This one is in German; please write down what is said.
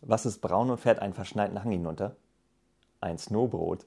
Was ist braun und fährt einen verschneiten Hang hinunter? Ein Snowbrot.